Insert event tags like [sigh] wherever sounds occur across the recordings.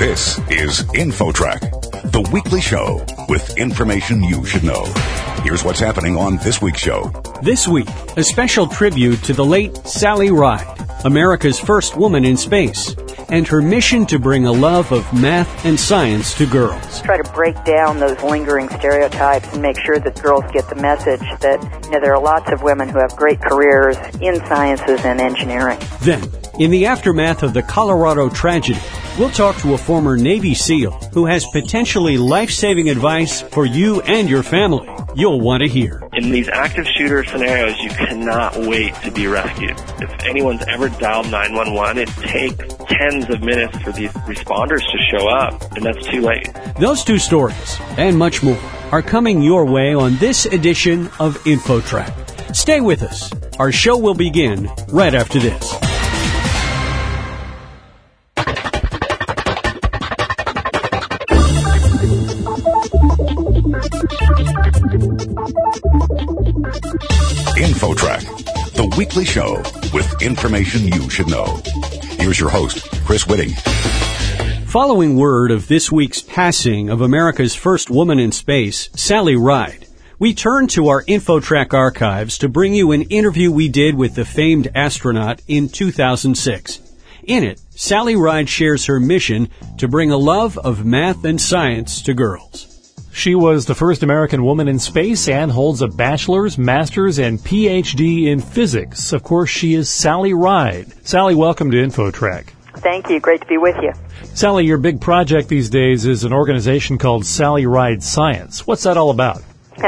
This is InfoTrack, the weekly show with information you should know. Here's what's happening on this week's show. This week, a special tribute to the late Sally Ride, America's first woman in space, and her mission to bring a love of math and science to girls. Try to break down those lingering stereotypes and make sure that girls get the message that you know, there are lots of women who have great careers in sciences and engineering. Then, in the aftermath of the Colorado tragedy, we'll talk to a former Navy SEAL who has potentially life-saving advice for you and your family you'll want to hear. In these active shooter scenarios, you cannot wait to be rescued. If anyone's ever dialed 911, it takes tens of minutes for these responders to show up, and that's too late. Those two stories, and much more, are coming your way on this edition of InfoTrack. Stay with us. Our show will begin right after this. Weekly show with information you should know. Here's your host, Chris Whitting. Following word of this week's passing of America's first woman in space, Sally Ride, we turn to our InfoTrack archives to bring you an interview we did with the famed astronaut in 2006. In it, Sally Ride shares her mission to bring a love of math and science to girls. She was the first American woman in space and holds a bachelor's, master's, and PhD in physics. Of course, she is Sally Ride. Sally, welcome to InfoTrack. Thank you. Great to be with you. Sally, your big project these days is an organization called Sally Ride Science. What's that all about? [laughs]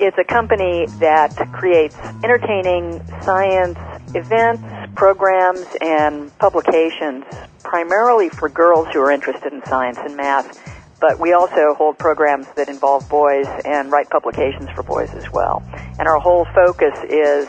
it's a company that creates entertaining science events, programs, and publications primarily for girls who are interested in science and math but we also hold programs that involve boys and write publications for boys as well. And our whole focus is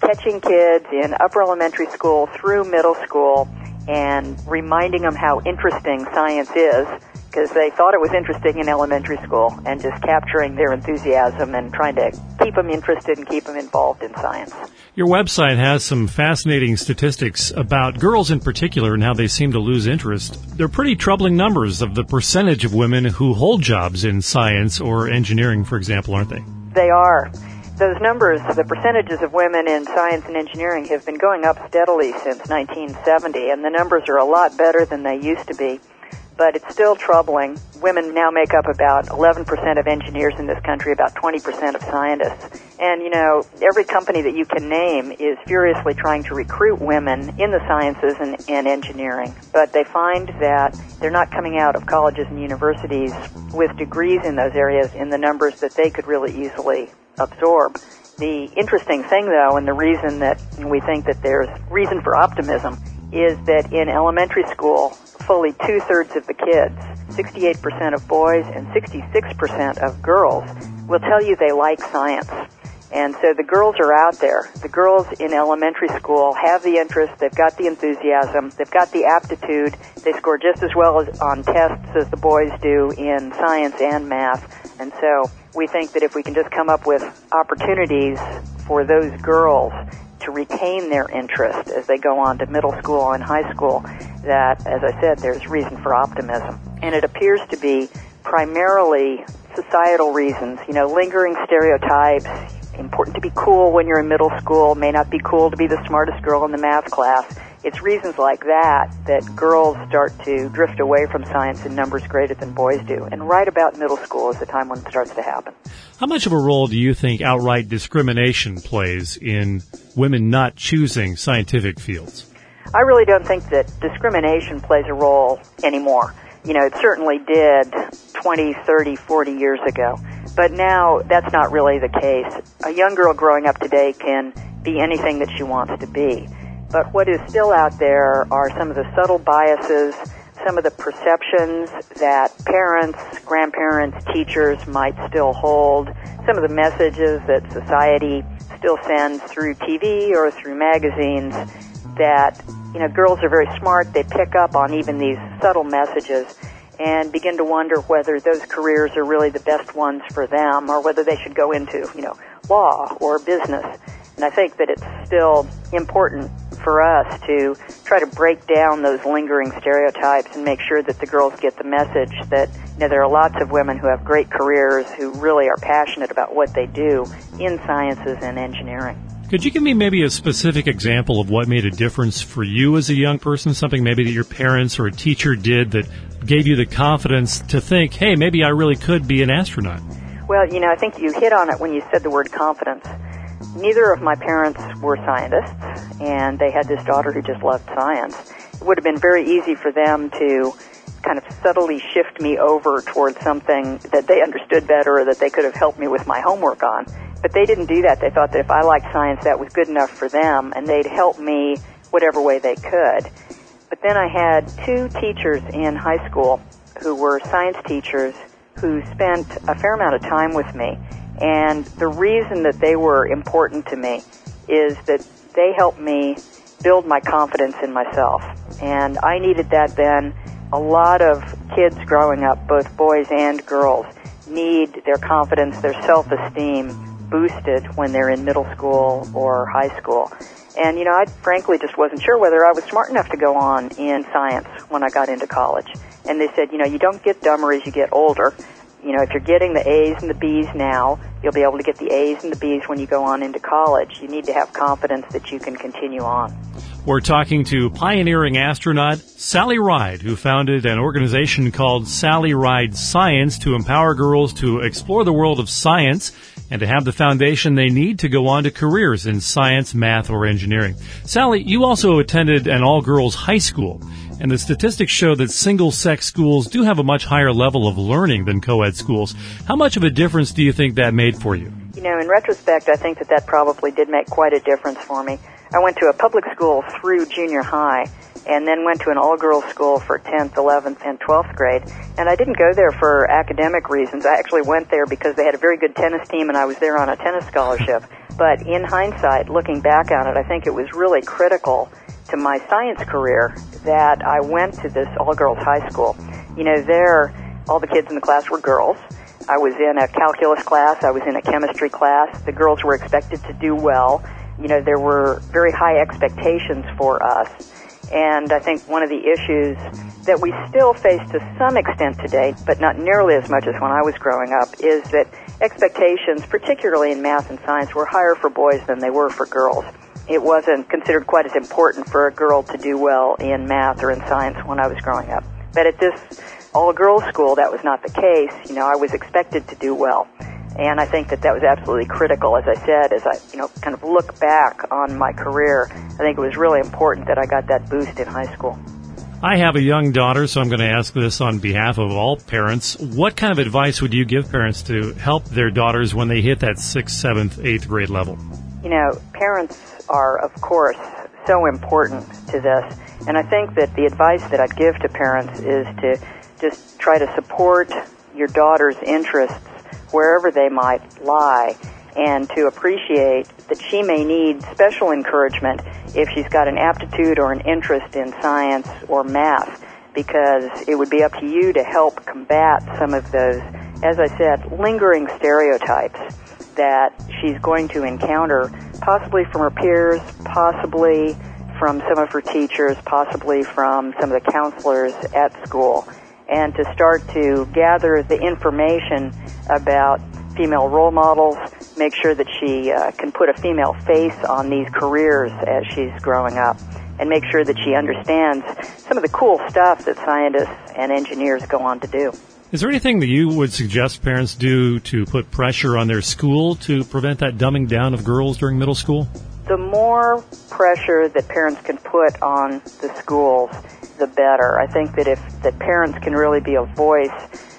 catching kids in upper elementary school through middle school and reminding them how interesting science is because they thought it was interesting in elementary school and just capturing their enthusiasm and trying to keep them interested and keep them involved in science. Your website has some fascinating statistics about girls in particular and how they seem to lose interest. They're pretty troubling numbers of the percentage of women who hold jobs in science or engineering, for example, aren't they? They are those numbers, the percentages of women in science and engineering have been going up steadily since 1970, and the numbers are a lot better than they used to be but it's still troubling. Women now make up about 11% of engineers in this country, about 20% of scientists. And, you know, every company that you can name is furiously trying to recruit women in the sciences and, and engineering. But they find that they're not coming out of colleges and universities with degrees in those areas in the numbers that they could really easily absorb. The interesting thing, though, and the reason that we think that there's reason for optimism is that in elementary school, fully two thirds of the kids, 68% of boys and 66% of girls, will tell you they like science. And so the girls are out there. The girls in elementary school have the interest, they've got the enthusiasm, they've got the aptitude, they score just as well as on tests as the boys do in science and math. And so we think that if we can just come up with opportunities for those girls to retain their interest as they go on to middle school and high school, that, as I said, there's reason for optimism. And it appears to be primarily societal reasons, you know, lingering stereotypes, important to be cool when you're in middle school, may not be cool to be the smartest girl in the math class. It's reasons like that that girls start to drift away from science in numbers greater than boys do. And right about middle school is the time when it starts to happen. How much of a role do you think outright discrimination plays in women not choosing scientific fields? I really don't think that discrimination plays a role anymore. You know, it certainly did 20, 30, 40 years ago. But now that's not really the case. A young girl growing up today can be anything that she wants to be. But what is still out there are some of the subtle biases, some of the perceptions that parents, grandparents, teachers might still hold, some of the messages that society still sends through TV or through magazines that, you know, girls are very smart, they pick up on even these subtle messages and begin to wonder whether those careers are really the best ones for them or whether they should go into, you know, law or business. And I think that it's still important for us to try to break down those lingering stereotypes and make sure that the girls get the message that you know there are lots of women who have great careers who really are passionate about what they do in sciences and engineering. Could you give me maybe a specific example of what made a difference for you as a young person? Something maybe that your parents or a teacher did that gave you the confidence to think, hey, maybe I really could be an astronaut? Well, you know, I think you hit on it when you said the word confidence. Neither of my parents were scientists, and they had this daughter who just loved science. It would have been very easy for them to kind of subtly shift me over towards something that they understood better or that they could have helped me with my homework on. But they didn't do that. They thought that if I liked science, that was good enough for them, and they'd help me whatever way they could. But then I had two teachers in high school who were science teachers who spent a fair amount of time with me. And the reason that they were important to me is that they helped me build my confidence in myself. And I needed that then. A lot of kids growing up, both boys and girls, need their confidence, their self-esteem boosted when they're in middle school or high school. And, you know, I frankly just wasn't sure whether I was smart enough to go on in science when I got into college. And they said, you know, you don't get dumber as you get older. You know, if you're getting the A's and the B's now, you'll be able to get the A's and the B's when you go on into college. You need to have confidence that you can continue on. We're talking to pioneering astronaut Sally Ride, who founded an organization called Sally Ride Science to empower girls to explore the world of science and to have the foundation they need to go on to careers in science, math, or engineering. Sally, you also attended an all-girls high school, and the statistics show that single-sex schools do have a much higher level of learning than co-ed schools. How much of a difference do you think that made for you? You know, in retrospect, I think that that probably did make quite a difference for me. I went to a public school through junior high, and then went to an all-girls school for 10th, 11th, and 12th grade. And I didn't go there for academic reasons. I actually went there because they had a very good tennis team and I was there on a tennis scholarship. But in hindsight, looking back on it, I think it was really critical to my science career that I went to this all-girls high school. You know, there, all the kids in the class were girls. I was in a calculus class. I was in a chemistry class. The girls were expected to do well. You know, there were very high expectations for us. And I think one of the issues that we still face to some extent today, but not nearly as much as when I was growing up, is that expectations, particularly in math and science, were higher for boys than they were for girls. It wasn't considered quite as important for a girl to do well in math or in science when I was growing up. But at this all-girls school, that was not the case. You know, I was expected to do well. And I think that that was absolutely critical, as I said, as I, you know, kind of look back on my career. I think it was really important that I got that boost in high school. I have a young daughter, so I'm going to ask this on behalf of all parents. What kind of advice would you give parents to help their daughters when they hit that sixth, seventh, eighth grade level? You know, parents are, of course, so important to this. And I think that the advice that I'd give to parents is to just try to support your daughter's interests wherever they might lie and to appreciate that she may need special encouragement if she's got an aptitude or an interest in science or math because it would be up to you to help combat some of those, as I said, lingering stereotypes that she's going to encounter, possibly from her peers, possibly from some of her teachers, possibly from some of the counselors at school and to start to gather the information about female role models, make sure that she uh, can put a female face on these careers as she's growing up, and make sure that she understands some of the cool stuff that scientists and engineers go on to do. Is there anything that you would suggest parents do to put pressure on their school to prevent that dumbing down of girls during middle school? The more pressure that parents can put on the schools, the better. I think that if that parents can really be a voice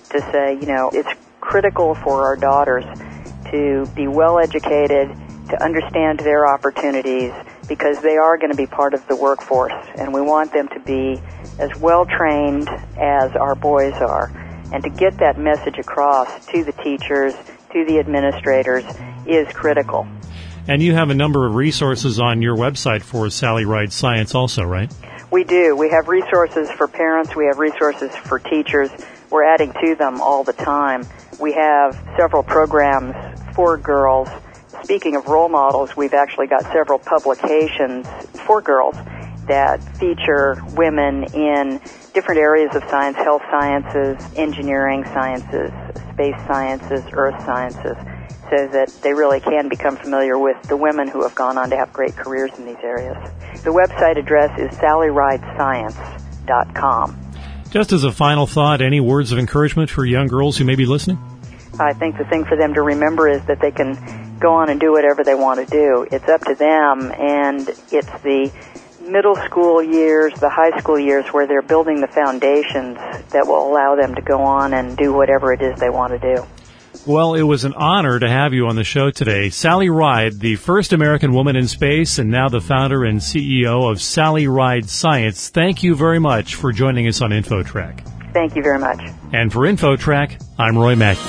to say, you know, it's critical for our daughters to be well educated, to understand their opportunities, because they are going to be part of the workforce, and we want them to be as well trained as our boys are. And to get that message across to the teachers, to the administrators, is critical. And you have a number of resources on your website for Sally Ride Science also, right? We do. We have resources for parents. We have resources for teachers. We're adding to them all the time. We have several programs for girls, speaking of role models, we've actually got several publications for girls that feature women in different areas of science, health sciences, engineering sciences, space sciences, earth sciences, so that they really can become familiar with the women who have gone on to have great careers in these areas. The website address is sallyridescience.com. Just as a final thought, any words of encouragement for young girls who may be listening? I think the thing for them to remember is that they can go on and do whatever they want to do. It's up to them, and it's the middle school years, the high school years where they're building the foundations that will allow them to go on and do whatever it is they want to do. Well, it was an honor to have you on the show today. Sally Ride, the first American woman in space and now the founder and CEO of Sally Ride Science. Thank you very much for joining us on InfoTrack. Thank you very much. And for InfoTrack, I'm Roy Mackey.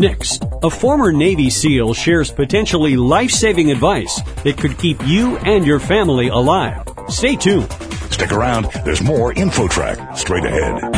Next, a former Navy SEAL shares potentially life-saving advice that could keep you and your family alive. Stay tuned. Stick around. There's more InfoTrack straight ahead.